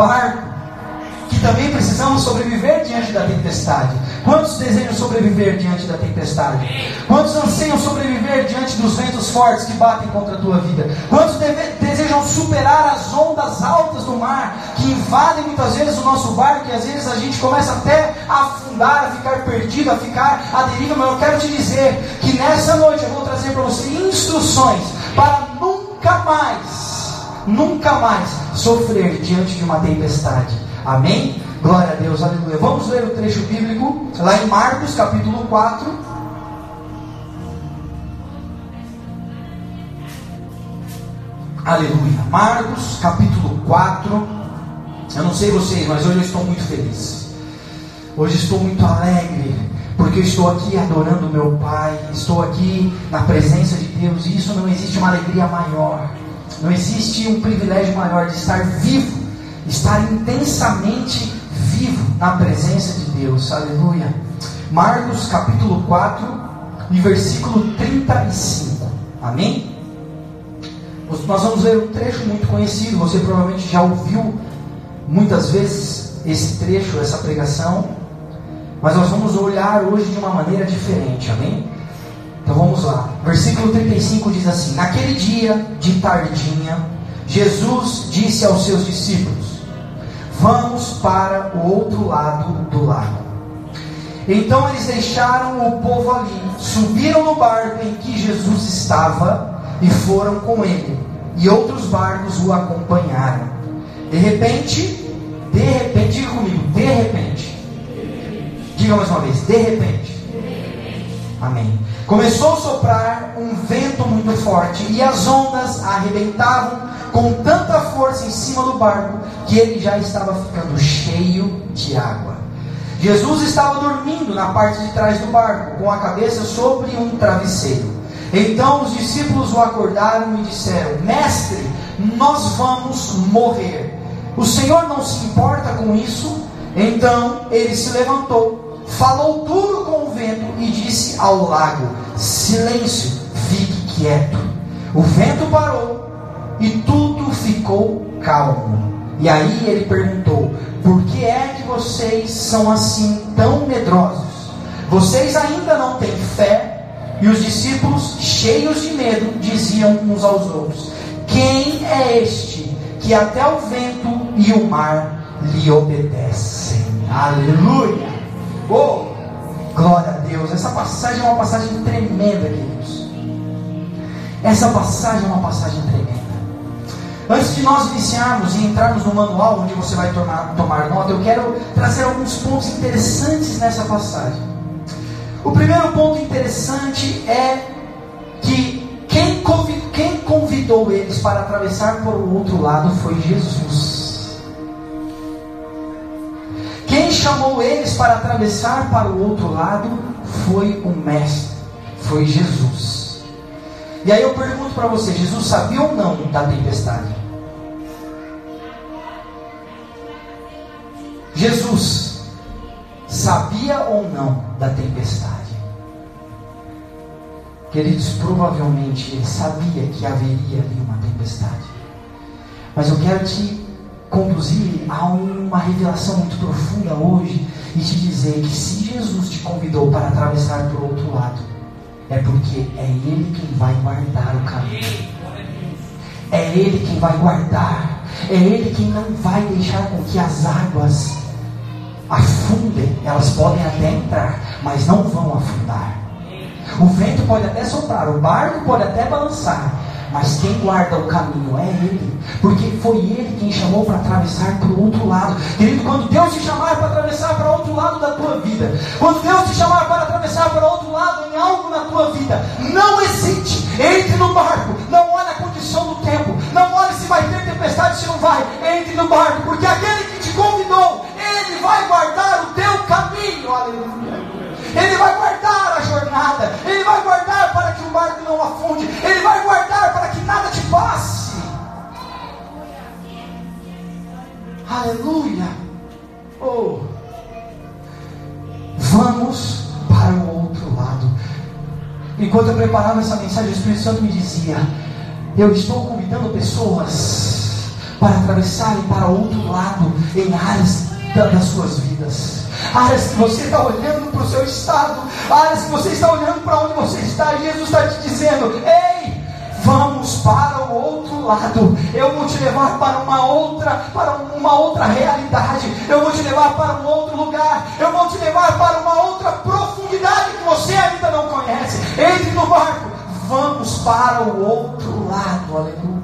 barco que também precisamos sobreviver diante da tempestade. Quantos desejam sobreviver diante da tempestade? Quantos anseiam sobreviver diante dos ventos fortes que batem contra a tua vida? Quantos desejam superar as ondas altas do mar que invadem muitas vezes o nosso barco e às vezes a gente começa até a afundar, a ficar perdido, a ficar à deriva? Mas eu quero te dizer que nessa noite eu vou trazer para você instruções para nunca mais, nunca mais sofrer diante de uma tempestade. Amém? Glória a Deus, aleluia. Vamos ler o trecho bíblico lá em Marcos, capítulo 4. Aleluia. Marcos, capítulo 4. Eu não sei vocês, mas hoje eu estou muito feliz. Hoje estou muito alegre, porque eu estou aqui adorando meu Pai, estou aqui na presença de Deus, e isso não existe uma alegria maior, não existe um privilégio maior de estar vivo, estar intensamente vivo na presença de Deus. Aleluia. Marcos capítulo 4 e versículo 35. Amém? Nós vamos ler um trecho muito conhecido, você provavelmente já ouviu muitas vezes esse trecho, essa pregação, mas nós vamos olhar hoje de uma maneira diferente, amém? Então vamos lá. Versículo 35 diz assim: Naquele dia de tardinha, Jesus disse aos seus discípulos: Vamos para o outro lado do lago. Então eles deixaram o povo ali, subiram no barco em que Jesus estava e foram com ele, e outros barcos o acompanharam. De repente, de repente, diga comigo, de repente. Diga mais uma vez, de repente. Amém. Começou a soprar um vento muito forte e as ondas arrebentavam com tanta força em cima do barco que ele já estava ficando cheio de água. Jesus estava dormindo na parte de trás do barco, com a cabeça sobre um travesseiro. Então os discípulos o acordaram e disseram: Mestre, nós vamos morrer. O Senhor não se importa com isso? Então ele se levantou, falou duro com o vento e disse ao lago: Silêncio, fique quieto. O vento parou e tudo ficou calmo. E aí ele perguntou: Por que é que vocês são assim tão medrosos? Vocês ainda não têm fé? E os discípulos, cheios de medo, diziam uns aos outros: Quem é este que até o vento e o mar lhe obedecem? Aleluia! Oh, glória a Deus! Essa passagem é uma passagem tremenda, queridos. Essa passagem é uma passagem tremenda. Antes de nós iniciarmos e entrarmos no manual onde você vai tomar, tomar nota, eu quero trazer alguns pontos interessantes nessa passagem. O primeiro ponto interessante é que quem convidou, eles para atravessar por outro lado foi Jesus. Chamou eles para atravessar para o outro lado foi o Mestre, foi Jesus. E aí eu pergunto para você: Jesus sabia ou não da tempestade? Jesus sabia ou não da tempestade? Queridos, provavelmente ele sabia que haveria ali uma tempestade. Mas eu quero te conduzir a uma revelação muito profunda hoje e te dizer que se Jesus te convidou para atravessar para o outro lado, é porque é Ele quem vai guardar o caminho. É Ele quem vai guardar. É Ele quem não vai deixar com que as águas afundem, elas podem até entrar, mas não vão afundar. O vento pode até soprar, o barco pode até balançar, mas quem guarda o caminho é Ele, porque foi Ele quem chamou para atravessar para o outro lado. Querido, quando Deus te chamar para atravessar para outro lado da tua vida, quando Deus te chamar para atravessar para outro lado em algo na tua vida, não hesite, entre no barco, não olhe a condição do tempo, não olhe se vai ter tempestade, se não vai, entre no barco, porque aquele que te convidou, Ele vai guardar o teu Aleluia. Oh. Vamos para o outro lado. Enquanto eu preparava essa mensagem, o Espírito Santo me dizia: Eu estou convidando pessoas para atravessarem para o outro lado em áreas das suas vidas. Áreas que você está olhando para o seu estado, áreas que você está olhando para onde você está, e Jesus está te dizendo: Ei, para o outro lado. Eu vou te levar para uma outra, para uma outra realidade. Eu vou te levar para um outro lugar. Eu vou te levar para uma outra profundidade que você ainda não conhece. Entre no barco. Vamos para o outro lado. Aleluia.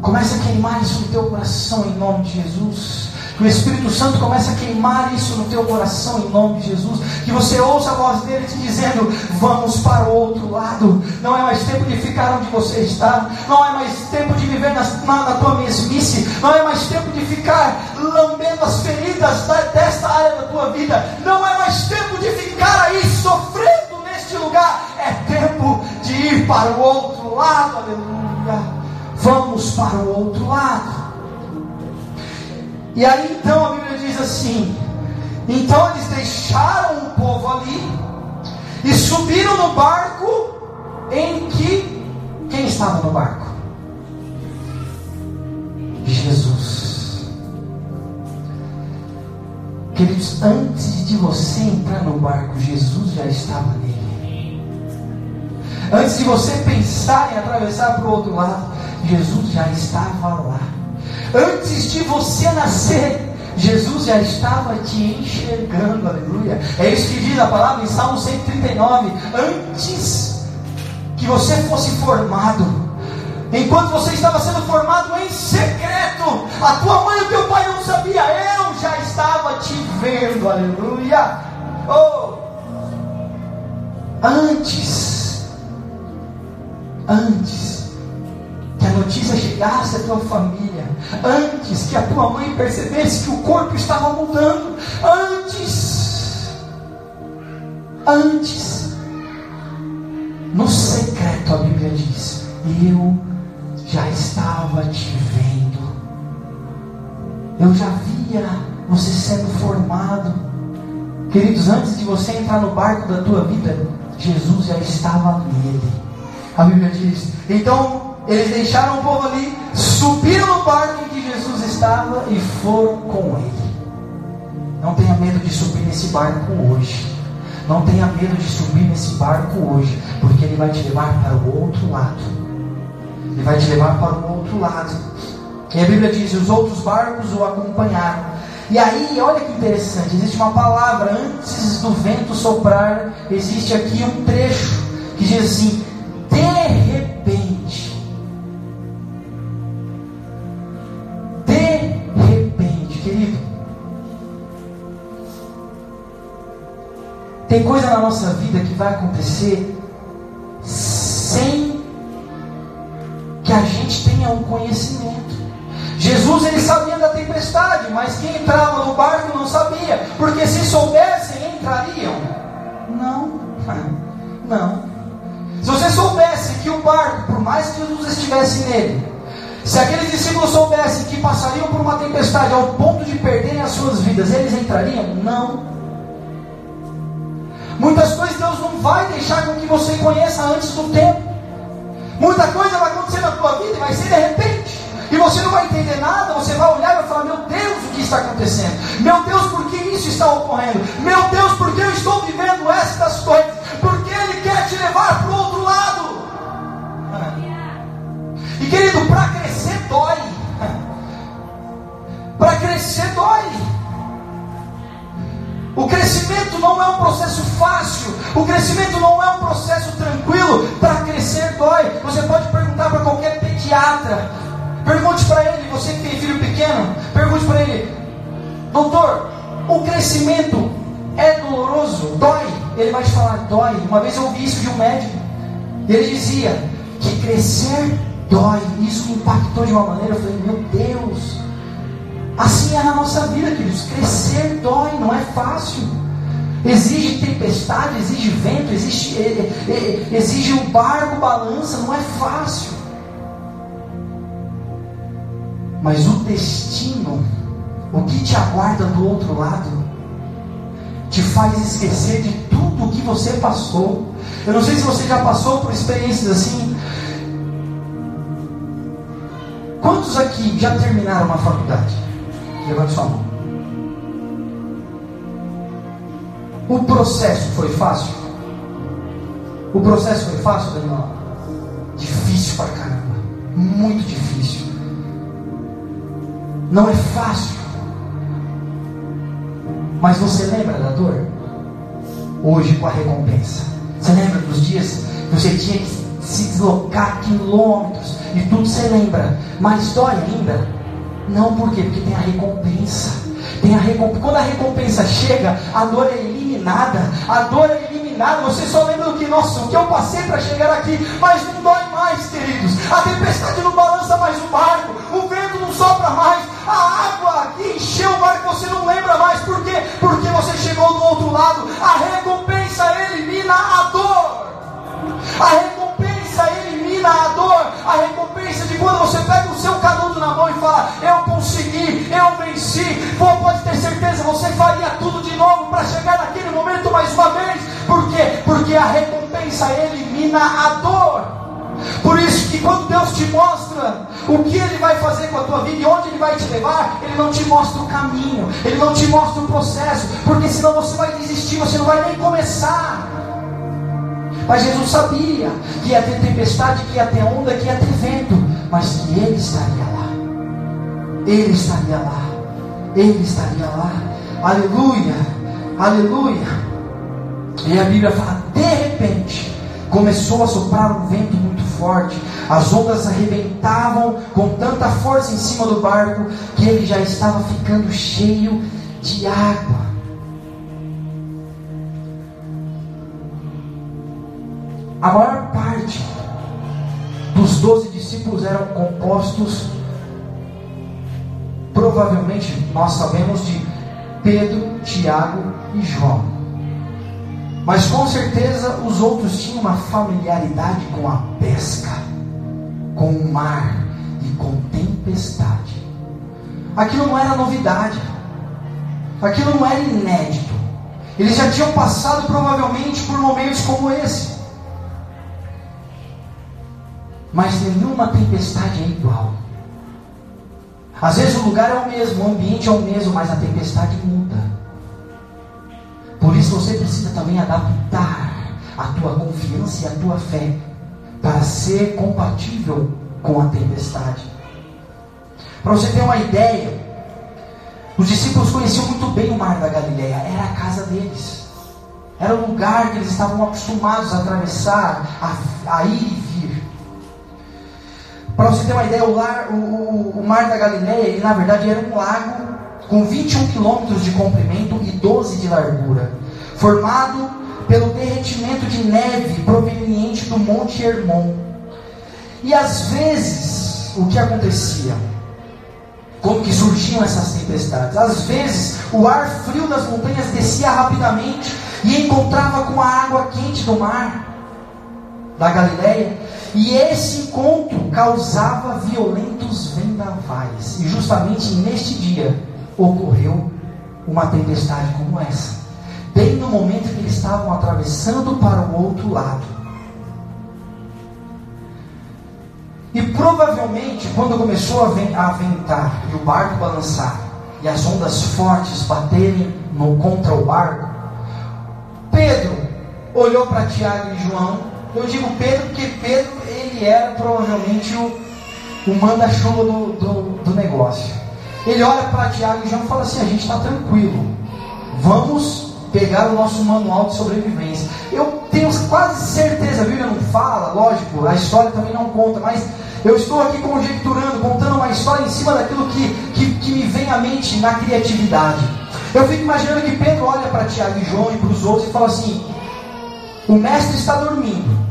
Começa a queimar isso no teu coração em nome de Jesus. Que o Espírito Santo comece a queimar isso no teu coração em nome de Jesus. Que você ouça a voz dele te dizendo: Vamos para o outro lado. Não é mais tempo de ficar onde você está. Não é mais tempo de viver na, na, na tua mesmice. Não é mais tempo de ficar lambendo as feridas da, desta área da tua vida. Não é mais tempo de ficar aí sofrendo neste lugar. É tempo de ir para o outro lado. Aleluia. Vamos para o outro lado. E aí então a Bíblia diz assim: então eles deixaram o povo ali e subiram no barco em que quem estava no barco? Jesus. Queridos, antes de você entrar no barco, Jesus já estava nele. Antes de você pensar em atravessar para o outro lado, Jesus já estava lá. Antes de você nascer, Jesus já estava te enxergando, aleluia. É isso que diz a palavra em Salmo 139. Antes que você fosse formado, enquanto você estava sendo formado em secreto, a tua mãe e o teu pai não sabia, eu já estava te vendo, aleluia. Oh, antes, antes a notícia chegasse à tua família, antes que a tua mãe percebesse que o corpo estava mudando, antes, antes, no secreto a Bíblia diz: Eu já estava te vendo, eu já via você sendo formado, queridos, antes de você entrar no barco da tua vida, Jesus já estava nele. A Bíblia diz: Então eles deixaram o povo ali, subiram no barco em que Jesus estava e foram com ele. Não tenha medo de subir nesse barco hoje. Não tenha medo de subir nesse barco hoje, porque ele vai te levar para o outro lado. Ele vai te levar para o outro lado. E a Bíblia diz: os outros barcos o acompanharam. E aí, olha que interessante, existe uma palavra antes do vento soprar, existe aqui um trecho que diz assim: coisa na nossa vida que vai acontecer sem que a gente tenha um conhecimento. Jesus ele sabia da tempestade, mas quem entrava no barco não sabia, porque se soubessem entrariam. Não, não. Se você soubesse que o barco, por mais que Jesus estivesse nele, se aqueles discípulos soubessem que passariam por uma tempestade ao ponto de perderem as suas vidas, eles entrariam? Não. Muitas coisas Deus não vai deixar com que você conheça antes do tempo. Muita coisa vai acontecer na tua vida e vai ser de repente. E você não vai entender nada, você vai olhar e vai falar: Meu Deus, o que está acontecendo? Meu Deus, por que isso está ocorrendo? Meu Deus, por que eu estou vivendo estas coisas? Porque Ele quer te levar para o outro lado. E querido, para crescer dói. Para crescer dói. O crescimento não é um processo o crescimento não é um processo tranquilo. Para crescer dói. Você pode perguntar para qualquer pediatra. Pergunte para ele, você que tem filho pequeno, pergunte para ele, doutor, o crescimento é doloroso? Dói? Ele vai te falar, dói. Uma vez eu ouvi isso de um médico. E ele dizia que crescer dói. Isso me impactou de uma maneira. Eu falei, meu Deus. Assim é na nossa vida, queridos. Crescer dói, não é fácil. Exige tempestade, exige vento, exige, exige um barco, balança, não é fácil. Mas o destino, o que te aguarda do outro lado, te faz esquecer de tudo o que você passou. Eu não sei se você já passou por experiências assim, Quantos aqui já terminaram uma faculdade? Levante sua mão. O processo foi fácil? O processo foi fácil, Daniel? Difícil pra caramba. Muito difícil. Não é fácil. Mas você lembra da dor? Hoje com a recompensa. Você lembra dos dias que você tinha que se deslocar quilômetros e tudo você lembra, mas dói ainda? Não, por quê? Porque tem a recompensa. Tem a recompensa. Quando a recompensa chega, a dor é eliminada. A dor é eliminada. Você só lembra do que, nossa, o que eu passei para chegar aqui, mas não dói mais, queridos. A tempestade não balança mais o barco, o vento não sopra mais, a água que encheu o barco você não lembra mais. Por quê? Porque você chegou do outro lado. A recompensa elimina a dor. A recompensa elimina a dor. A recompensa de quando você pega o seu canudo na mão e fala: Eu consegui, eu venci. Pô, pode ter certeza, você faria tudo de novo para chegar naquele momento mais uma vez. Por quê? Porque a recompensa elimina a dor. Por isso que quando Deus te mostra o que Ele vai fazer com a tua vida e onde Ele vai te levar, Ele não te mostra o caminho, Ele não te mostra o processo, porque senão você vai desistir, você não vai nem começar. Mas Jesus sabia que ia ter tempestade, que ia ter onda, que ia ter vento, mas que Ele estaria lá. Ele estaria lá. Ele estaria lá. Aleluia. Aleluia. E a Bíblia fala: de repente, começou a soprar um vento muito forte, as ondas arrebentavam com tanta força em cima do barco que ele já estava ficando cheio de água. A maior parte dos doze discípulos eram compostos, provavelmente nós sabemos, de Pedro, Tiago e João. Mas com certeza os outros tinham uma familiaridade com a pesca, com o mar e com tempestade. Aquilo não era novidade, aquilo não era inédito. Eles já tinham passado provavelmente por momentos como esse. mas nenhuma tempestade é igual. Às vezes o lugar é o mesmo, o ambiente é o mesmo, mas a tempestade muda. Por isso você precisa também adaptar a tua confiança e a tua fé para ser compatível com a tempestade. Para você ter uma ideia, os discípulos conheciam muito bem o mar da Galileia, era a casa deles. Era o lugar que eles estavam acostumados a atravessar, a, a ir e para você ter uma ideia, o, lar, o, o, o, Mar da Galileia, ele na verdade era um lago com 21 quilômetros de comprimento e 12 de largura, formado pelo derretimento de neve proveniente do Monte Hermon. E às vezes, o que acontecia? Como que surgiam essas tempestades? Às vezes, o ar frio das montanhas descia rapidamente e encontrava com a água quente do mar da Galileia e esse encontro causava violentos vendavais. E justamente neste dia ocorreu uma tempestade como essa. Bem no momento que eles estavam atravessando para o outro lado. E provavelmente, quando começou a ventar e o barco balançar, e as ondas fortes baterem no, contra o barco, Pedro olhou para Tiago e João eu digo Pedro porque Pedro ele era provavelmente o, o manda-chuva do, do, do, negócio. Ele olha para Tiago e João e fala assim: a gente está tranquilo, vamos pegar o nosso manual de sobrevivência. Eu tenho quase certeza, a Bíblia não fala, lógico, a história também não conta, mas eu estou aqui conjecturando, contando uma história em cima daquilo que, que, que me vem à mente na criatividade. Eu fico imaginando que Pedro olha para Tiago e João e para os outros e fala assim: o mestre está dormindo.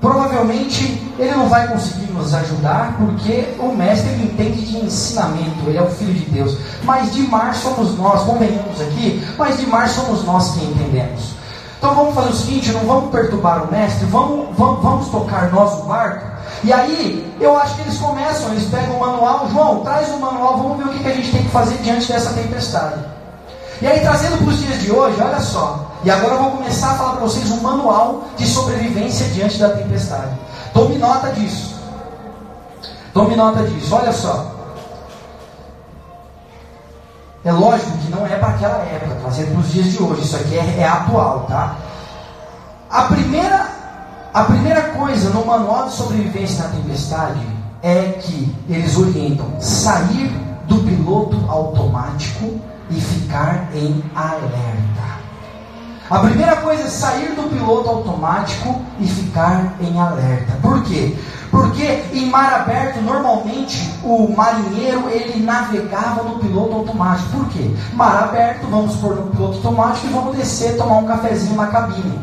Provavelmente ele não vai conseguir nos ajudar porque o mestre entende de ensinamento, ele é o filho de Deus. Mas de mar somos nós, convenhamos aqui, mas de mar somos nós que entendemos. Então vamos fazer o seguinte, não vamos perturbar o mestre, vamos, vamos, vamos tocar nós o barco. E aí, eu acho que eles começam, eles pegam o manual, João, traz o manual, vamos ver o que, que a gente tem que fazer diante dessa tempestade. E aí, trazendo para os dias de hoje, olha só, e agora eu vou começar a falar para vocês um manual de sobrevivência diante da tempestade. Tome nota disso. Tome nota disso, olha só. É lógico que não é para aquela época, está sendo para os dias de hoje. Isso aqui é, é atual, tá? A primeira, a primeira coisa no manual de sobrevivência na tempestade é que eles orientam sair do piloto automático e ficar em alerta. A primeira coisa é sair do piloto automático e ficar em alerta. Por quê? Porque em mar aberto, normalmente, o marinheiro ele navegava no piloto automático. Por quê? Mar aberto, vamos pôr no piloto automático e vamos descer, tomar um cafezinho na cabine.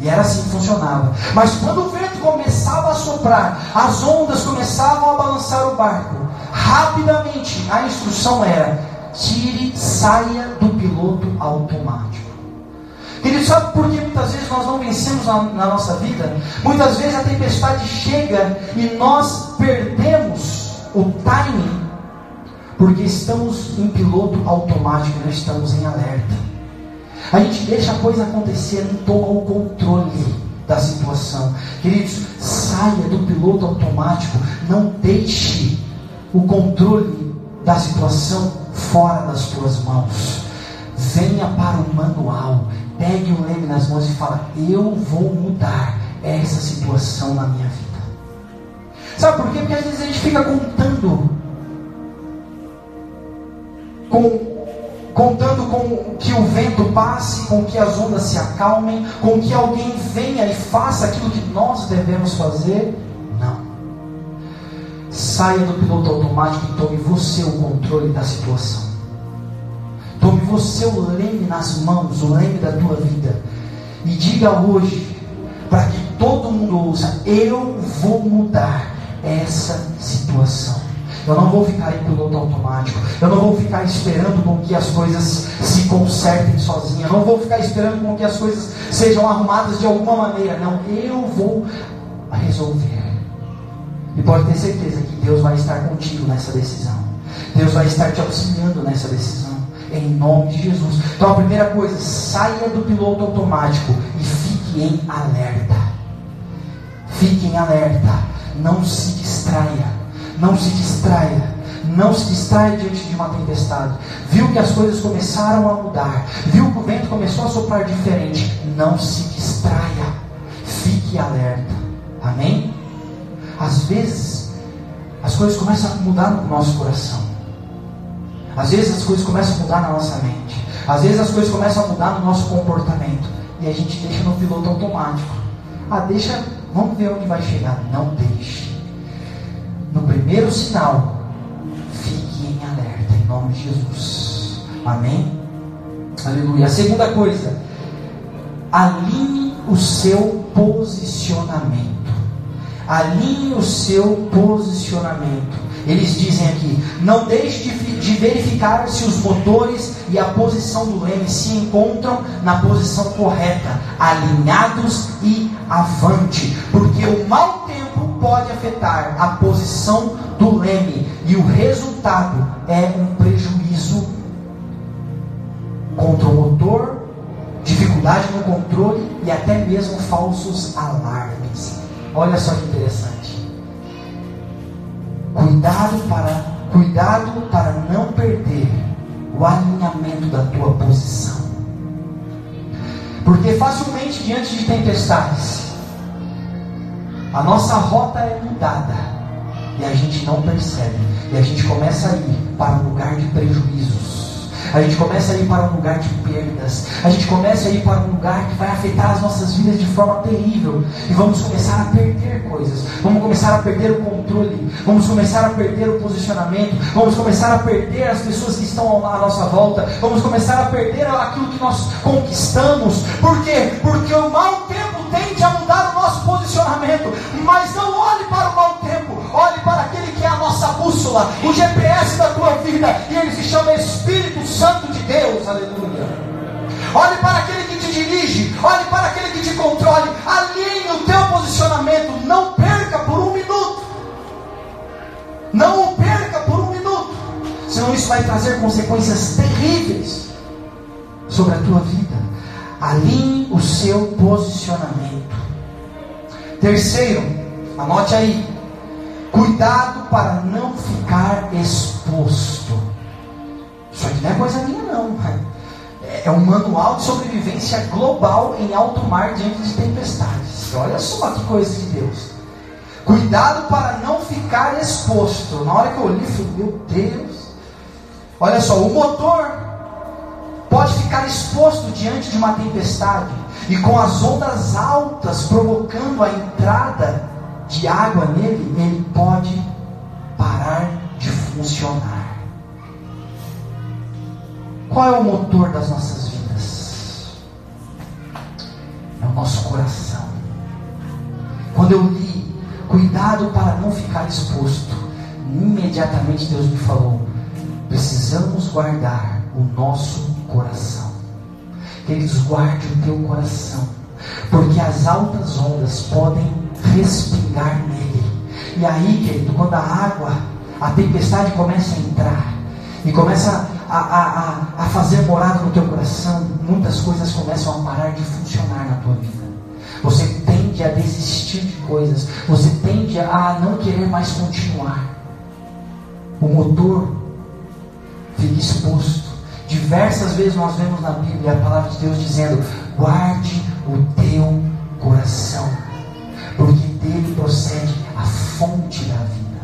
E era assim que funcionava. Mas quando o vento começava a soprar, as ondas começavam a balançar o barco, rapidamente a instrução era: tire, saia do piloto automático. Querido, sabe por que muitas vezes nós não vencemos na, na, nossa vida? Muitas vezes a tempestade chega e nós perdemos o timing porque estamos em piloto automático não estamos em alerta. A gente deixa a coisa acontecer, não toma o controle da situação. Queridos, saia do piloto automático, não deixe o controle da situação fora das tuas mãos. Venha para o manual, pegue o leme nas mãos e fala: Eu vou mudar essa situação na minha vida. Sabe por quê? Porque às vezes a gente fica contando com contando com que o vento passe, com que as ondas se acalmem, com que alguém venha e faça aquilo que nós devemos fazer. Saia do piloto automático e tome você o controle da situação. Tome você o leme nas mãos, o leme da tua vida. E diga hoje, para que todo mundo ouça: eu vou mudar essa situação. Eu não vou ficar em piloto automático. Eu não vou ficar esperando com que as coisas se consertem sozinha. Eu não vou ficar esperando com que as coisas sejam arrumadas de alguma maneira. Não, eu vou resolver. E pode ter certeza que Deus vai estar contigo nessa decisão. Deus vai estar te auxiliando nessa decisão. Em nome de Jesus. Então a primeira coisa, saia do piloto automático e fique em alerta. Fique em alerta. Não se distraia não se distraia. Não se distraia diante de uma tempestade. Viu que as coisas começaram a mudar. Viu que o vento começou a soprar diferente. Não se distraia. Fique alerta. Amém? Às vezes, as coisas começam a mudar no nosso coração. Às vezes as coisas começam a mudar na nossa mente. Às vezes as coisas começam a mudar no nosso comportamento. E a gente deixa no piloto automático. Ah, deixa, vamos ver onde vai chegar. Não deixe no primeiro sinal, fique em alerta, em nome de Jesus. Amém? Aleluia. A segunda coisa, alinhe o seu posicionamento. Alinhe o seu posicionamento. Eles dizem aqui: não deixe de, de, verificar se os motores e a posição do leme se encontram na posição correta, alinhados e avante, porque o mau tempo pode afetar a posição do leme e o resultado é um prejuízo contra o motor, dificuldade no controle e até mesmo falsos alarmes. Olha só que interessante. Cuidado para cuidado para não perder o alinhamento da tua posição. Porque facilmente diante de tempestades a nossa rota é mudada e a gente não percebe. E a gente começa a ir para um lugar de prejuízos. A gente começa a ir para um lugar de perdas. A gente começa a ir para um lugar que vai afetar as nossas vidas de forma terrível. E vamos começar a perder coisas. Vamos começar a perder o controle. Vamos começar a perder o posicionamento. Vamos começar a perder as pessoas que estão à nossa volta. Vamos começar a perder aquilo que nós conquistamos. Por quê? Porque o mau tempo tende a mudar o nosso posicionamento. Mas não olhe para o mau bússola, o GPS da tua vida, e ele se chama Espírito Santo de Deus. Aleluia. Olhe para aquele que te dirige, olhe para aquele que te controle, alinhe o teu posicionamento, não perca por um minuto. Não o perca por um minuto, senão isso vai trazer consequências terríveis sobre a tua vida. Alinhe o seu posicionamento. Terceiro, anote aí. Cuidado para não ficar exposto. Isso aqui não é coisa minha, não. É um manual de sobrevivência global em alto mar diante de tempestades. Olha só que coisa de Deus. Cuidado para não ficar exposto. Na hora que eu olhei, falei, meu Deus. Olha só, o motor pode ficar exposto diante de uma tempestade e com as ondas altas provocando a entrada de água nele, ele pode parar de funcionar. Qual é o motor das nossas vidas? É o nosso coração. Quando eu li, cuidado para não ficar exposto, imediatamente Deus me falou: precisamos guardar o nosso coração. Queridos, guarde o teu coração, porque as altas ondas podem respingar nele. E aí, querido, quando a água, a tempestade começa a entrar e começa a, a, a, fazer morada no teu coração, muitas coisas começam a parar de funcionar na tua vida. Você tende a desistir de coisas, você tende a não querer mais continuar. O motor fica exposto. Diversas vezes nós vemos na Bíblia a palavra de Deus dizendo: guarde o teu coração, porque dele procede a fonte da vida.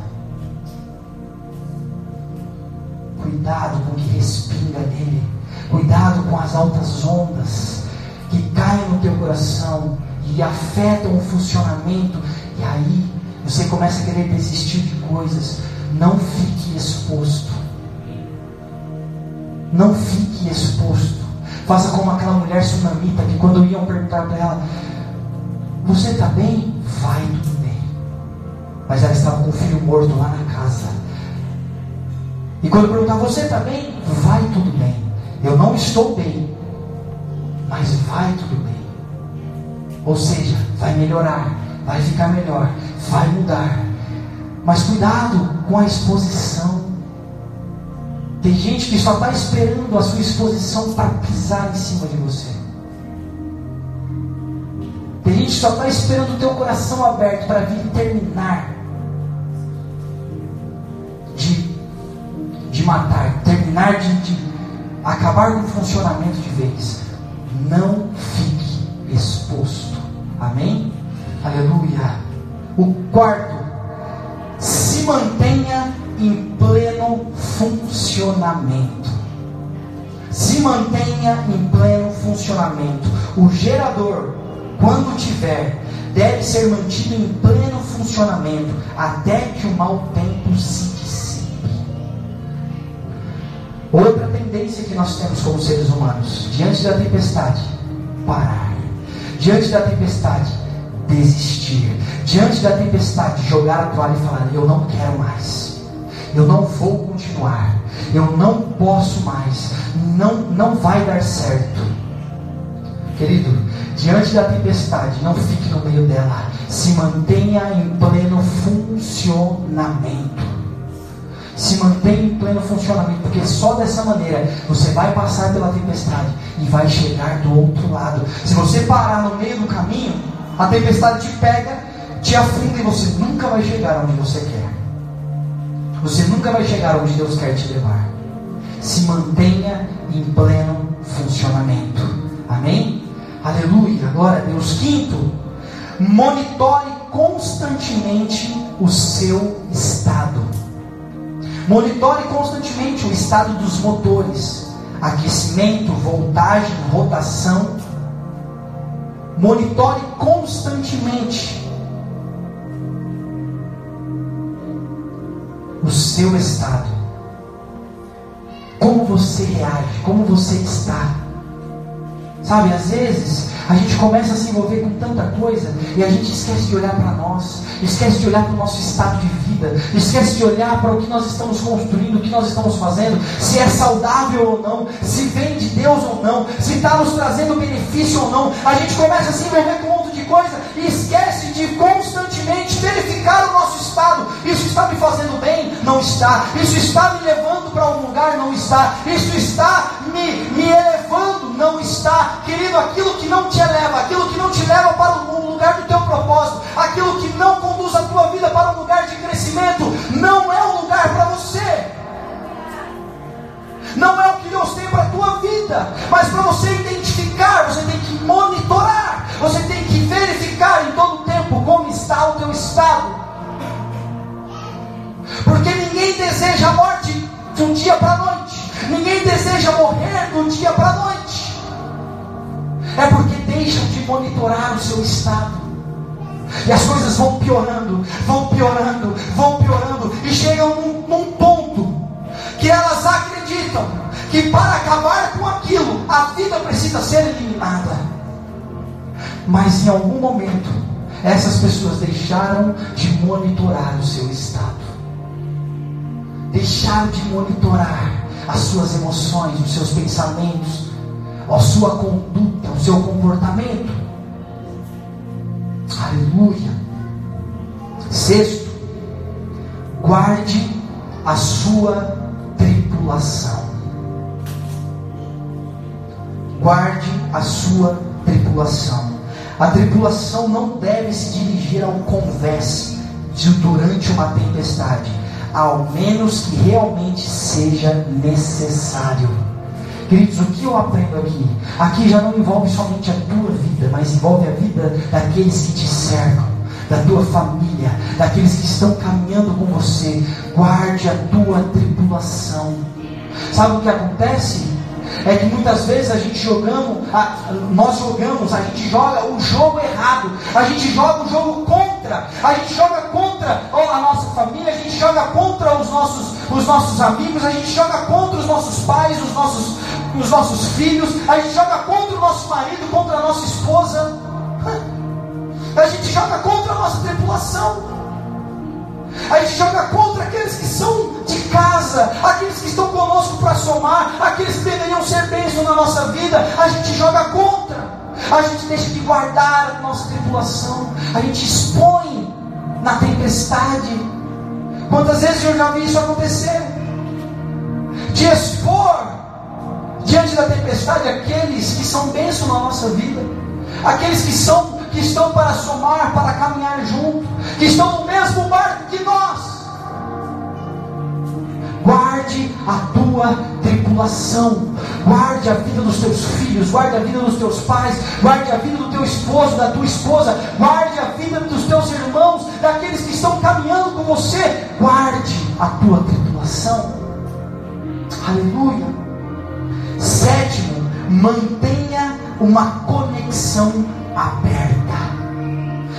Cuidado com o que respinga nele. Cuidado com as altas ondas que caem no teu coração e afetam o funcionamento. E aí você começa a querer desistir de coisas. Não fique exposto. Não fique exposto. Faça como aquela mulher sunamita que quando iam perguntar para ela: Você está bem? Vai bem. Mas ela estava com o filho morto lá na casa. E quando perguntar, você está bem? Vai tudo bem. Eu não estou bem, mas vai tudo bem. Ou seja, vai melhorar, vai ficar melhor, vai mudar. Mas cuidado com a exposição. Tem gente que só está esperando a sua exposição para pisar em cima de você. Que só está esperando o teu coração aberto para vir terminar de matar, terminar de, de acabar com o funcionamento de vez. Não fique exposto. Amém? Aleluia. O quarto, se mantenha em pleno funcionamento. Se mantenha em pleno funcionamento. O gerador, quando tiver, deve ser mantido em pleno funcionamento até que o mau tempo se Outra tendência que nós temos como seres humanos, diante da tempestade, parar. Diante da tempestade, desistir. Diante da tempestade, jogar a toalha e falar: Eu não quero mais. Eu não vou continuar. Eu não posso mais. Não, não vai dar certo. Querido, diante da tempestade, não fique no meio dela. Se mantenha em pleno funcionamento se mantém em pleno funcionamento, porque só dessa maneira você vai passar pela tempestade e vai chegar do outro lado. Se você parar no meio do caminho, a tempestade te pega, te afunda e você nunca vai chegar onde você quer. Você nunca vai chegar onde Deus quer te levar. Se mantenha em pleno funcionamento. Amém? Aleluia. Glória a Deus. Quinto, monitore constantemente o seu estado. Monitore constantemente o estado dos motores, aquecimento, voltagem, rotação. Monitore constantemente o seu estado. Como você reage, como você está. Sabe, às vezes a gente começa a se envolver com tanta coisa e a gente esquece de olhar para nós, esquece de olhar para o nosso estado de vida, esquece de olhar para o que nós estamos construindo, o que nós estamos fazendo, se é saudável ou não, se vem de Deus ou não, se está nos trazendo benefício ou não. A gente começa a se envolver com um monte de coisa e esquece de constantemente verificar o nosso estado. Isso está me fazendo bem? Não está. Isso está me levando para um lugar? Não está. Isso está me, me elevando? não está. Querido, aquilo que não te eleva, aquilo que não te leva para o lugar do teu propósito, aquilo que não conduz a tua vida para um lugar de crescimento, não é o lugar para você. Não é o que Deus tem para a tua vida. Mas para você identificar, você tem que monitorar. Você tem que verificar em todo tempo como está o teu estado. Porque ninguém deseja a morte de um dia para a noite. Ninguém deseja morrer de um dia para a noite. É porque deixam de monitorar o seu estado. E as coisas vão piorando, vão piorando, vão piorando. E chegam num, num ponto que elas acreditam que para acabar com aquilo, a vida precisa ser eliminada. Mas em algum momento, essas pessoas deixaram de monitorar o seu estado, deixaram de monitorar as suas emoções, os seus pensamentos, a sua conduta, o seu comportamento. Aleluia. Sexto, guarde a sua tripulação. Guarde a sua tripulação. A tripulação não deve se dirigir a um convés durante uma tempestade, ao menos que realmente seja necessário. Queridos, o que eu aprendo aqui? Aqui já não envolve somente a tua vida, mas envolve a vida daqueles que te cercam, da tua família, daqueles que estão caminhando com você. Guarde a tua tripulação. Sabe o que acontece? É que muitas vezes a gente jogamos, nós jogamos, a gente joga o jogo errado, a gente joga o jogo contra, a gente joga contra a nossa família, a gente joga contra os nossos, os nossos amigos, a gente joga contra os nossos pais, os nossos, os nossos filhos, a gente joga contra o nosso marido, contra a nossa esposa, a gente joga contra a nossa tripulação. A gente joga contra aqueles que são de casa, aqueles que estão conosco para somar, aqueles que deveriam ser bênção na nossa vida. A gente joga contra. A gente deixa de guardar a nossa tripulação. A gente expõe na tempestade. Quantas vezes eu já vi isso acontecer? De expor diante da tempestade aqueles que são bênção na nossa vida, aqueles que são que estão para somar, para caminhar junto, que estão no mesmo barco que nós. Guarde a tua tripulação, guarde a vida dos teus filhos, guarde a vida dos teus pais, guarde a vida do teu esposo, da tua esposa, guarde a vida dos teus irmãos, daqueles que estão caminhando com você, guarde a tua tripulação. Aleluia. Sétimo, mantenha uma conexão aberta.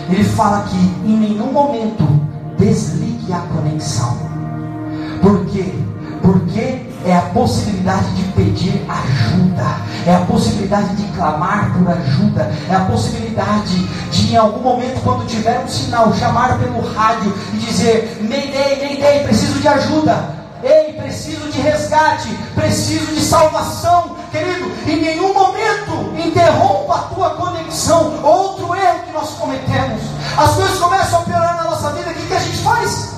Ele fala que em nenhum momento desligue a conexão. Por quê? Porque é a possibilidade de pedir ajuda, é a possibilidade de clamar por ajuda, é a possibilidade de em algum momento, quando tiver um sinal, chamar pelo rádio e dizer: Mayday, Mayday, preciso de ajuda. Ei, preciso de resgate, preciso de salvação, querido. Em nenhum momento interrompa a tua conexão. Outro erro que nós cometemos. As coisas começam a piorar na nossa vida. O que, que a gente faz?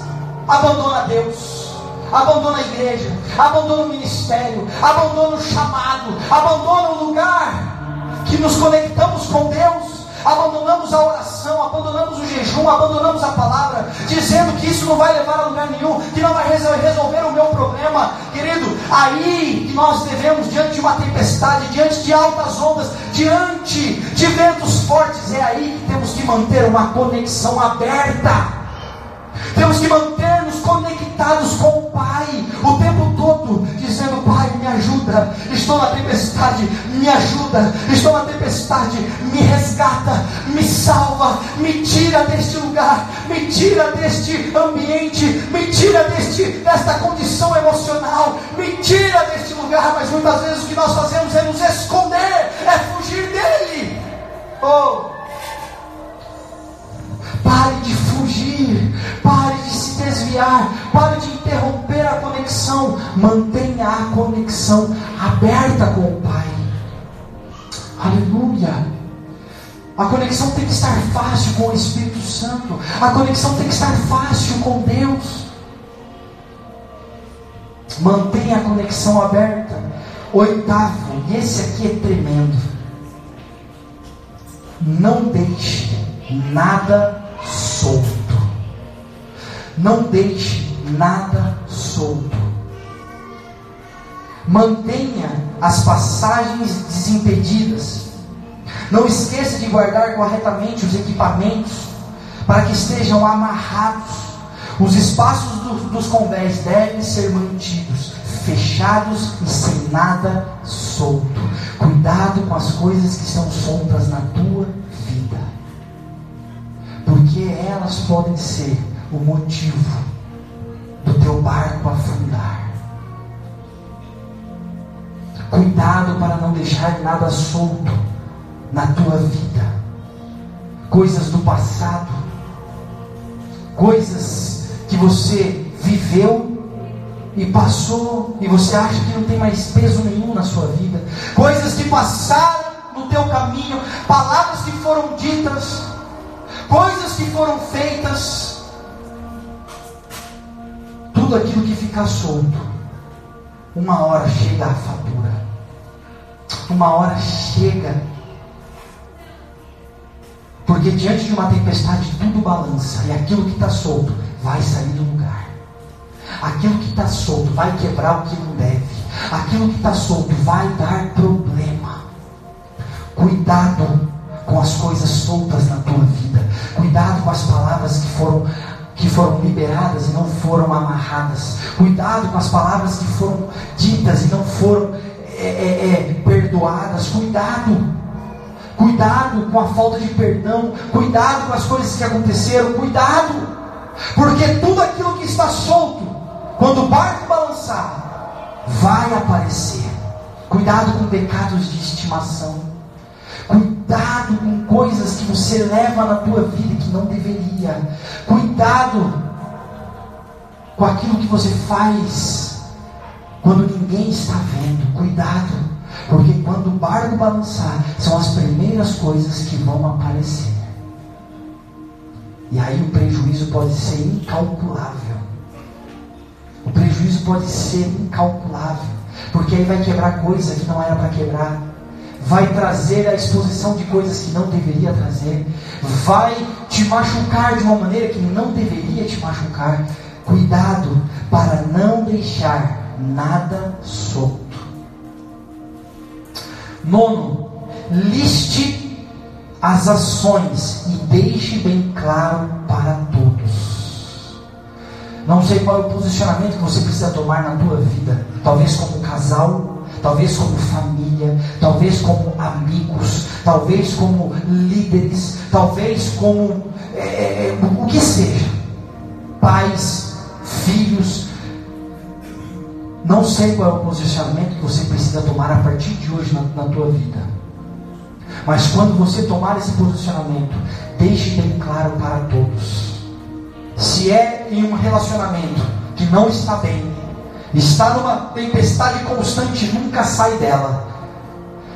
Abandona Deus, abandona a igreja, abandona o ministério, abandona o chamado, abandona o lugar que nos conectamos com Deus abandonamos a oração, abandonamos o jejum, abandonamos a palavra, dizendo que isso não vai levar a lugar nenhum, que não vai resolver o meu problema, querido. Aí nós devemos, diante de uma tempestade, diante de altas ondas, diante de ventos fortes, é aí que temos que manter uma conexão aberta. Temos que manter-nos conectados com o Pai o tempo todo, me ajuda. Estou na tempestade, me ajuda. Estou na tempestade, me resgata, me salva, me tira deste lugar, me tira deste ambiente, me tira deste, desta condição emocional, me tira deste lugar. Mas muitas vezes o que nós fazemos é nos esconder, é fugir dele. Oh! Desviar, pare de interromper a conexão. Mantenha a conexão aberta com o Pai. Aleluia. A conexão tem que estar fácil com o Espírito Santo. A conexão tem que estar fácil com Deus. Mantenha a conexão aberta. Oitavo, e esse aqui é tremendo. Não deixe nada solto. Não deixe nada solto. Mantenha as passagens desimpedidas. Não esqueça de guardar corretamente os equipamentos para que estejam amarrados. Os espaços do, dos convés devem ser mantidos fechados e sem nada solto. Cuidado com as coisas que estão soltas na tua vida, porque elas podem ser o motivo do teu barco afundar. Cuidado para não deixar nada solto na tua vida. Coisas do passado, coisas que você viveu e passou e você acha que não tem mais peso nenhum na sua vida. Coisas que passaram no teu caminho, palavras que foram ditas, coisas que foram feitas. Tudo aquilo que fica solto, uma hora chega a fatura. Uma hora chega porque diante de uma tempestade tudo balança e aquilo que está solto vai sair do lugar. Aquilo que está solto vai quebrar o que não deve. Aquilo que está solto vai dar problema. Cuidado com as coisas soltas na tua vida. Cuidado com as palavras que foram que foram liberadas e não foram amarradas. Cuidado com as palavras que foram ditas e não foram é, é, é, perdoadas. Cuidado Cuidado com a falta de perdão. Cuidado com as coisas que aconteceram. Cuidado. Porque tudo aquilo que está solto, quando o barco balançar, vai aparecer. Cuidado com pecados de estimação. Cuidado com coisas que você leva na tua vida que não deveria. Cuidado com aquilo que você faz quando ninguém está vendo. Cuidado. Porque quando o barco balançar, são as primeiras coisas que vão aparecer. E aí o prejuízo pode ser incalculável. O prejuízo pode ser incalculável. Porque aí vai quebrar coisa que não era para quebrar. Vai trazer a exposição de coisas que não deveria trazer. Vai te machucar de uma maneira que não deveria te machucar. Cuidado para não deixar nada solto. Nono, liste as ações e deixe bem claro para todos. Não sei qual é o posicionamento que você precisa tomar na tua vida. Talvez como casal, talvez como família, talvez como amigos, talvez como líderes, talvez como é, é, é o que seja. Pais, filhos, não sei qual é o posicionamento que você precisa tomar a partir de hoje na, na tua vida. Mas quando você tomar esse posicionamento, deixe bem claro para todos. Se é em um relacionamento que não está bem, está numa tempestade constante, nunca sai dela.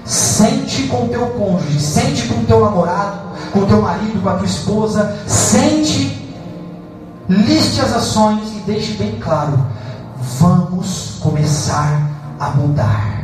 Sente com teu cônjuge, sente com teu namorado, com teu marido, com a tua esposa, sente, liste as ações e deixe bem claro vamos começar a mudar.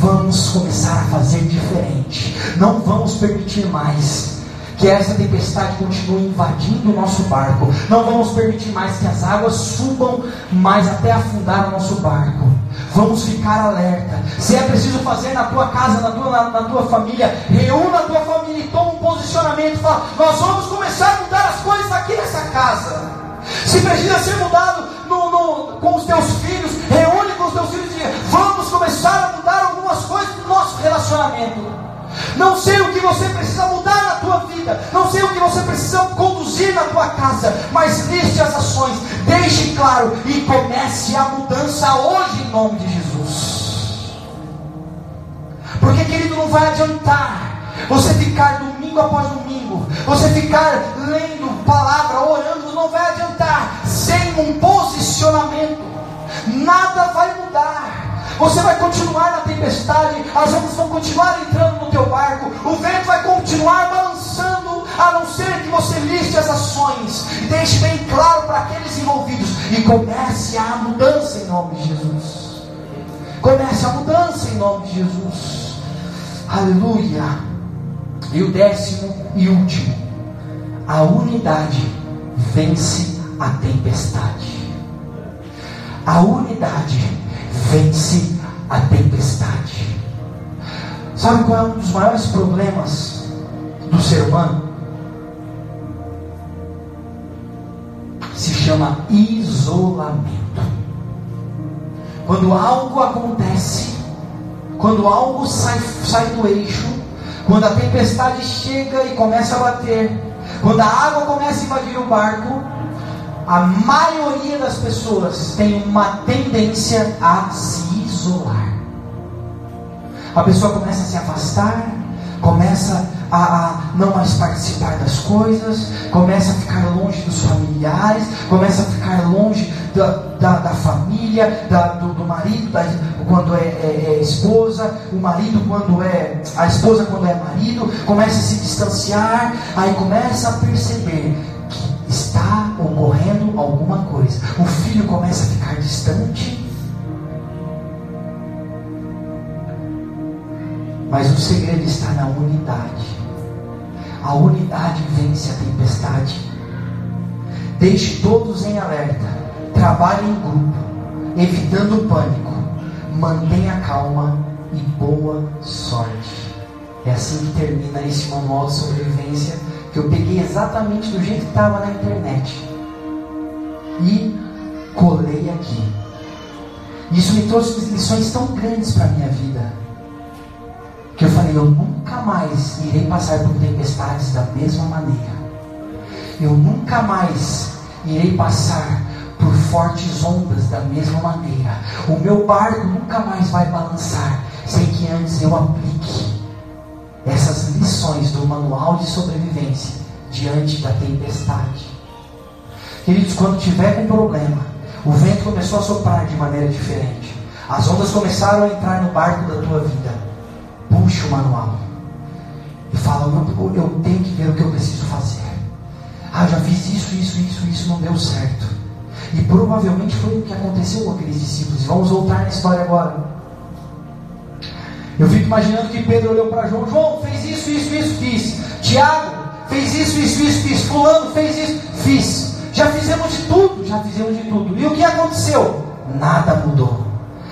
Vamos começar a fazer diferente. Não vamos permitir mais que essa tempestade continue invadindo o nosso barco. Não vamos permitir mais que as águas subam mais até afundar o nosso barco. Vamos ficar alerta. Se é preciso fazer na tua casa, na tua, na, na tua família, reúna a tua família e toma um posicionamento. Fala, nós vamos começar a mudar as coisas aqui nessa casa. Se precisa ser mudado no, no, com os teus filhos, reúne com os teus filhos e diga, vamos começar a mudar algumas coisas do nosso relacionamento. Não sei o que você precisa mudar na tua vida, não sei o que você precisa conduzir na tua casa, mas liste as ações, deixe claro e comece a mudança hoje em nome de Jesus. Porque, querido, não vai adiantar você ficar domingo após domingo, você ficar lendo palavra, orando, não vai adiantar. Sem um posicionamento, nada vai mudar. Você vai continuar na tempestade, as ondas vão continuar entrando teu barco, o vento vai continuar balançando, a não ser que você liste as ações e deixe bem claro para aqueles envolvidos e comece a mudança em nome de Jesus. Comece a mudança em nome de Jesus. Aleluia. E o décimo e último, a unidade vence a tempestade. A unidade vence a tempestade. Sabe qual é um dos maiores problemas do ser humano? Se chama isolamento. Quando algo acontece, quando algo sai, sai do eixo, quando a tempestade chega e começa a bater, quando a água começa a invadir o barco, a maioria das pessoas tem uma tendência a se isolar. A pessoa começa a se afastar, começa a, a, não mais participar das coisas, começa a ficar longe dos familiares, começa a ficar longe da, da, da família, da, do, do, marido, da, quando é, é, é, esposa, o marido quando é a esposa quando é marido, começa a se distanciar, aí começa a perceber que está ocorrendo alguma coisa. O filho começa a ficar distante. Mas o segredo está na unidade. A unidade vence a tempestade. Deixe todos em alerta. Trabalhe em grupo, evitando o pânico. Mantenha calma e boa sorte. É assim que termina esse manual de sobrevivência que eu peguei exatamente do jeito que estava na internet e colei aqui. Isso me trouxe lições tão grandes para a minha vida eu nunca mais irei passar por tempestades da mesma maneira. Eu nunca mais irei passar por fortes ondas da mesma maneira. O meu barco nunca mais vai balançar sem que antes eu aplique essas lições do manual de sobrevivência diante da tempestade. Queridos, quando tiver um problema, o vento começou a soprar de maneira diferente, as ondas começaram a entrar no barco da tua vida manual e fala: eu, eu tenho que ver o que eu preciso fazer. Ah, já fiz isso, isso, isso, isso, não deu certo. E provavelmente foi o que aconteceu com aqueles discípulos. Vamos voltar na história agora. Eu fico imaginando que Pedro olhou para João: João, fez isso, isso, isso, fiz. Tiago, fez isso, isso, isso, fiz. Fulano, fez isso, fiz. Já fizemos de tudo, já fizemos de tudo. E o que aconteceu? Nada mudou.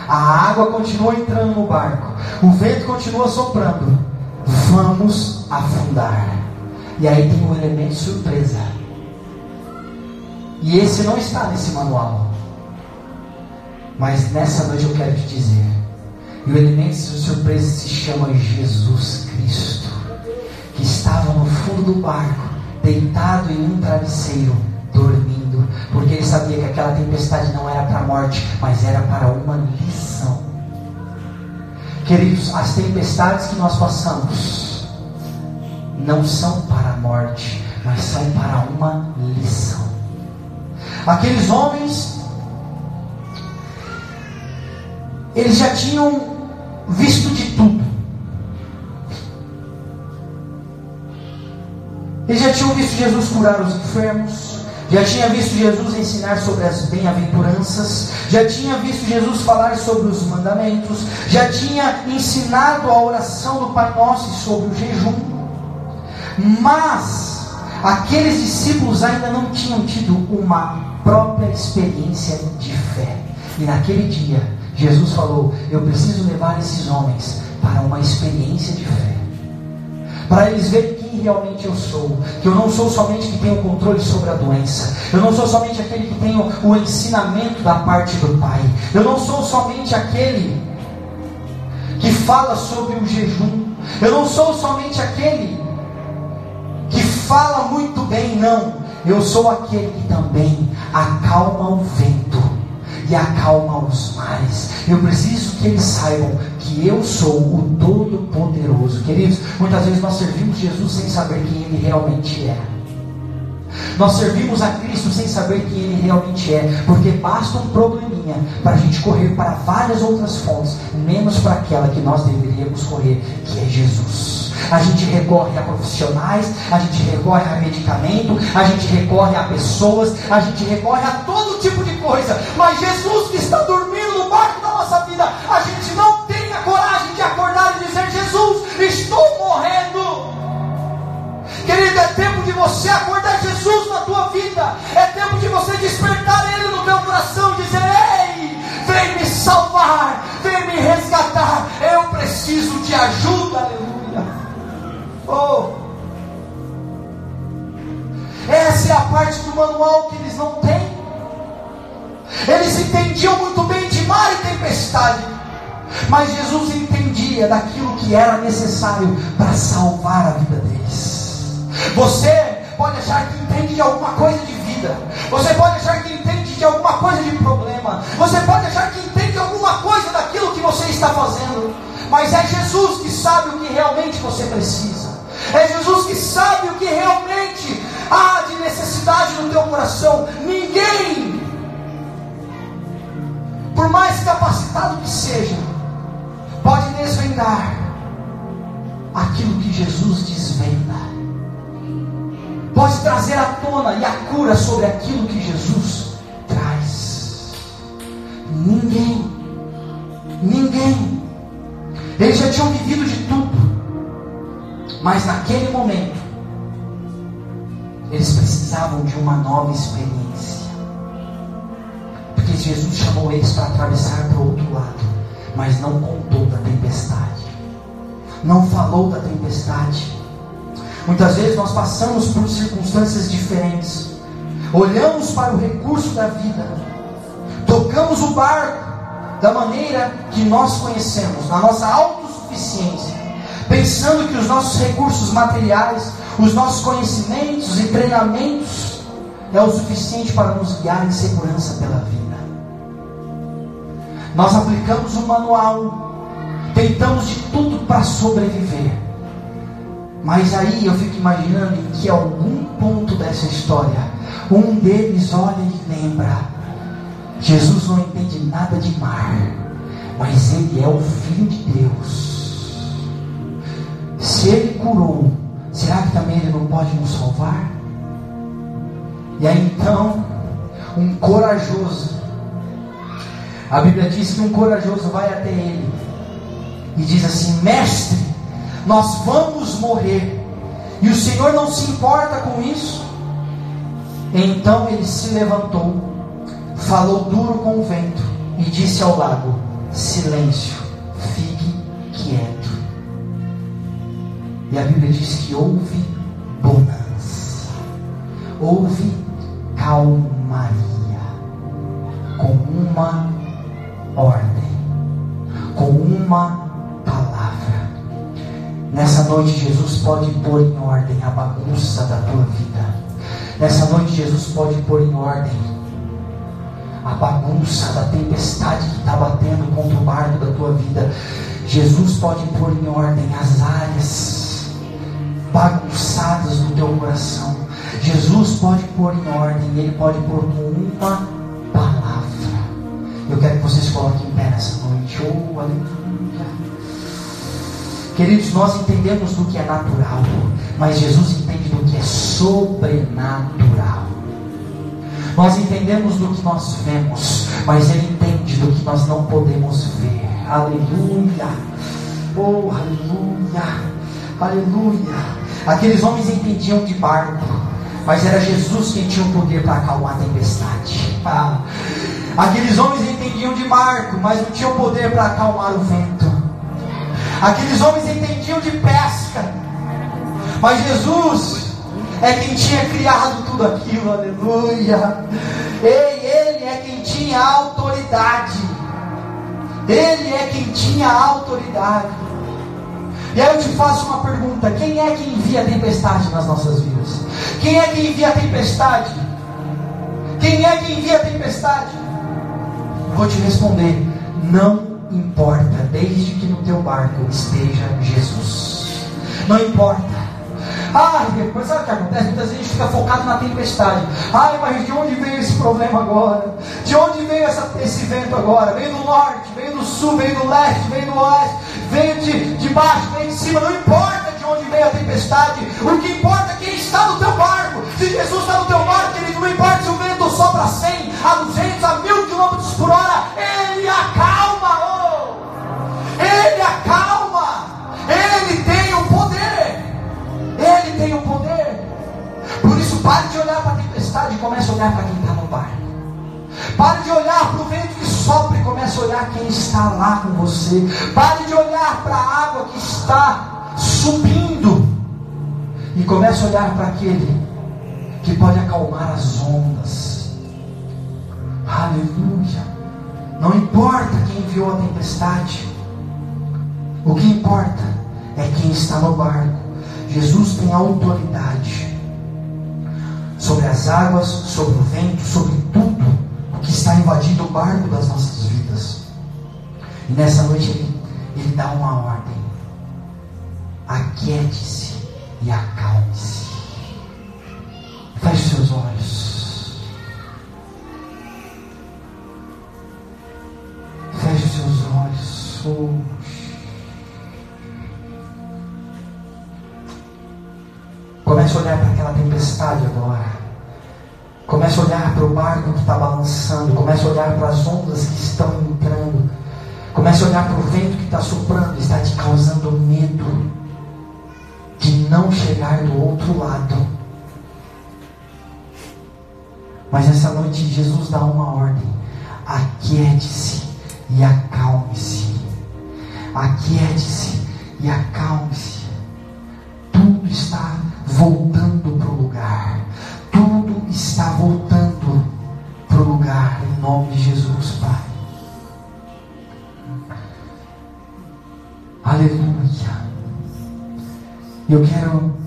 A água continua entrando no barco. O vento continua soprando. Vamos afundar. E aí tem um elemento surpresa. E esse não está nesse manual. Mas nessa noite eu quero te dizer. E o elemento surpresa se chama Jesus Cristo. Que estava no fundo do barco, deitado em um travesseiro, porque ele sabia que aquela tempestade não era para a morte, mas era para uma lição. Queridos, as tempestades que nós passamos não são para a morte, mas são para uma lição. Aqueles homens, eles já tinham visto de tudo. Eles já tinham visto Jesus curar os enfermos, já tinha visto Jesus ensinar sobre as bem-aventuranças, já tinha visto Jesus falar sobre os mandamentos, já tinha ensinado a oração do Pai Nosso e sobre o jejum. Mas aqueles discípulos ainda não tinham tido uma própria experiência de fé. E naquele dia, Jesus falou: Eu preciso levar esses homens para uma experiência de fé. Para eles verem realmente eu sou. Que eu não sou somente que tenho controle sobre a doença. Eu não sou somente aquele que tenho o ensinamento da parte do Pai. Eu não sou somente aquele que fala sobre o jejum. Eu não sou somente aquele que fala muito bem, não. Eu sou aquele que também acalma o vento e acalma os mares. Eu preciso que eles saibam que eu sou o Todo-Poderoso. Queridos, muitas vezes nós servimos Jesus sem saber quem Ele realmente é. Nós servimos a Cristo sem saber quem Ele realmente é, porque basta um probleminha para a gente correr para várias outras fontes, menos para aquela que nós deveríamos correr, que é Jesus. A gente recorre a profissionais, a gente recorre a medicamento, a gente recorre a pessoas, a gente recorre a todo tipo coisa, mas Jesus que está dormindo no barco da nossa vida, a gente não tem a coragem de acordar e dizer: Jesus, estou morrendo. Querido, é tempo de você acordar Jesus na tua vida. É tempo de você despertar Ele no teu coração e dizer: Ei, vem me salvar, vem me resgatar te ajuda, aleluia. Oh. Essa é a parte do manual que eles não têm. Eles entendiam muito bem de mar e tempestade, mas Jesus entendia daquilo que era necessário para salvar a vida deles. Você pode achar que entende de alguma coisa de vida, você pode achar que entende de alguma coisa de problema, você pode achar que entende alguma coisa daquilo que você está fazendo, mas é Jesus que sabe o que realmente você precisa. É Jesus que sabe o que realmente há de necessidade no teu coração. Ninguém por mais capacitado que seja, pode desvendar aquilo que Jesus desvenda. Pode trazer à tona e a cura sobre aquilo que Jesus traz. Ninguém, ninguém. Eles já tinham vivido de tudo, mas naquele momento, eles precisavam de uma nova experiência. Jesus chamou eles para atravessar para o outro lado, mas não contou da tempestade, não falou da tempestade. Muitas vezes nós passamos por circunstâncias diferentes, olhamos para o recurso da vida, tocamos o barco da maneira que nós conhecemos, na nossa autossuficiência, pensando que os nossos recursos materiais, os nossos conhecimentos e treinamentos é o suficiente para nos guiar em segurança pela vida. Nós aplicamos o manual, tentamos de tudo para sobreviver. Mas aí eu fico imaginando em que algum ponto dessa história, um deles olha e lembra: Jesus não entende nada de mar, mas ele é o Filho de Deus. Se ele curou, será que também ele não pode nos salvar? E aí então, um corajoso a Bíblia diz que um corajoso vai até ele e diz assim: Mestre, nós vamos morrer, e o Senhor não se importa com isso. Então ele se levantou, falou duro com o vento e disse ao lago: Silêncio, fique quieto. E a Bíblia diz que houve bonança, houve calmaria, com uma ordem, com uma palavra. Nessa noite, Jesus pode pôr em ordem a bagunça da tua vida. Nessa noite, Jesus pode pôr em ordem a bagunça da tempestade que está batendo contra o barco da tua vida. Jesus pode pôr em ordem as áreas bagunçadas do teu coração. Jesus pode pôr em ordem, Ele pode pôr com uma eu quero que vocês coloquem em pé nessa noite. Oh, aleluia. Queridos, nós entendemos do que é natural, mas Jesus entende do que é sobrenatural. Nós entendemos do que nós vemos, mas Ele entende do que nós não podemos ver. Aleluia. Oh, aleluia. Aleluia. Aqueles homens entendiam de barco, mas era Jesus quem tinha o poder para acalmar a tempestade. Ah. Aqueles homens entendiam de Marco, mas não tinham poder para acalmar o vento. Aqueles homens entendiam de pesca, mas Jesus é quem tinha criado tudo aquilo, aleluia. Ei, ele é quem tinha autoridade. Ele é quem tinha autoridade. E aí eu te faço uma pergunta: quem é que envia a tempestade nas nossas vidas? Quem é que envia a tempestade? Quem é que envia a tempestade? Vou te responder: não importa, desde que no teu barco esteja Jesus. Não importa. Ai, mas sabe o que acontece? Muitas vezes a gente fica focado na tempestade. Ai, mas de onde veio esse problema agora? De onde veio essa, esse vento agora? Veio do norte, veio do sul, veio do leste, veio do oeste, veio de, de baixo, veio de cima. Não importa de onde veio a tempestade. O que importa é quem está no teu barco. Se Jesus está no teu barco, querido, não importa se o vento sopra 100, a 200, a 1000 quilômetros por hora, Ele acalma. Oh! Ele acalma. Ele tem o poder. Ele tem o poder. Por isso, pare de olhar para a tempestade e comece a olhar para quem está no barco. Pare de olhar para o vento que sopra comece a olhar quem está lá com você. Pare de olhar para a água que está subindo e comece a olhar para aquele que pode acalmar as ondas. Aleluia. Não importa quem enviou a tempestade. O que importa é quem está no barco. Jesus tem autoridade sobre as águas, sobre o vento, sobre tudo o que está invadindo o barco das nossas vidas. E nessa noite ele, ele dá uma ordem: aquiete-se e acalme-se. Agora. Comece a olhar para o barco que está balançando. Comece a olhar para as ondas que estão entrando. Comece a olhar para o vento que está soprando. Está te causando medo de não chegar do outro lado. Mas essa noite Jesus dá uma ordem: aquiete-se e acalme-se. Aquiete-se e acalme-se. Tudo está voltando para o lugar em nome de Jesus, Pai. Aleluia. Eu quero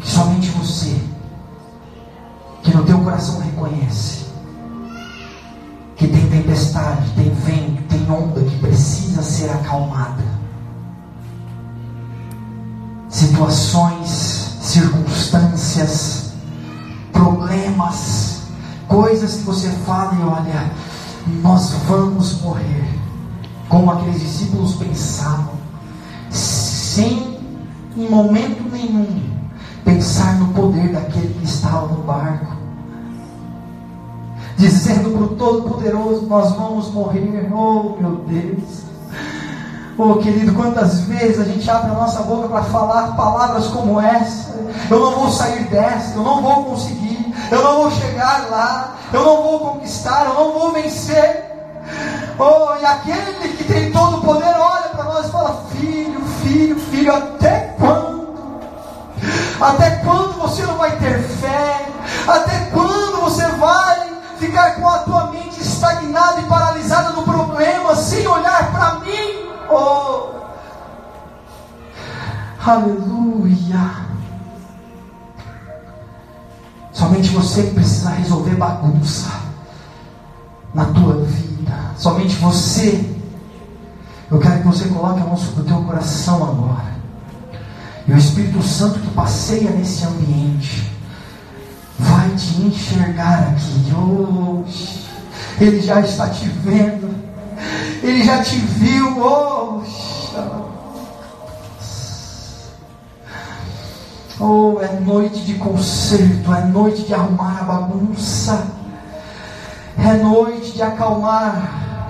vamos morrer, como aqueles discípulos pensavam, sem em momento nenhum, pensar no poder daquele que estava no barco, dizendo para o Todo-Poderoso: Nós vamos morrer. Oh, meu Deus. Oh, querido, quantas vezes a gente abre a nossa boca para falar palavras como essa? Eu não vou sair dessa, eu não vou conseguir, eu não vou chegar lá, eu não vou conquistar, eu não vou vencer. Oh, e aquele que tem todo o poder olha para nós e fala: Filho, filho, filho, até quando? Até quando você não vai ter fé? Até quando você vai ficar com a tua mente estagnada e paralisada no problema, sem olhar para mim? Oh, aleluia. Somente você precisa resolver bagunça na tua vida. Somente você. Eu quero que você coloque a mão sobre o teu coração agora. E o Espírito Santo que passeia nesse ambiente vai te enxergar aqui. Oh, ele já está te vendo. Ele já te viu. Oh, oh, é noite de conserto, é noite de arrumar a bagunça, é noite de acalmar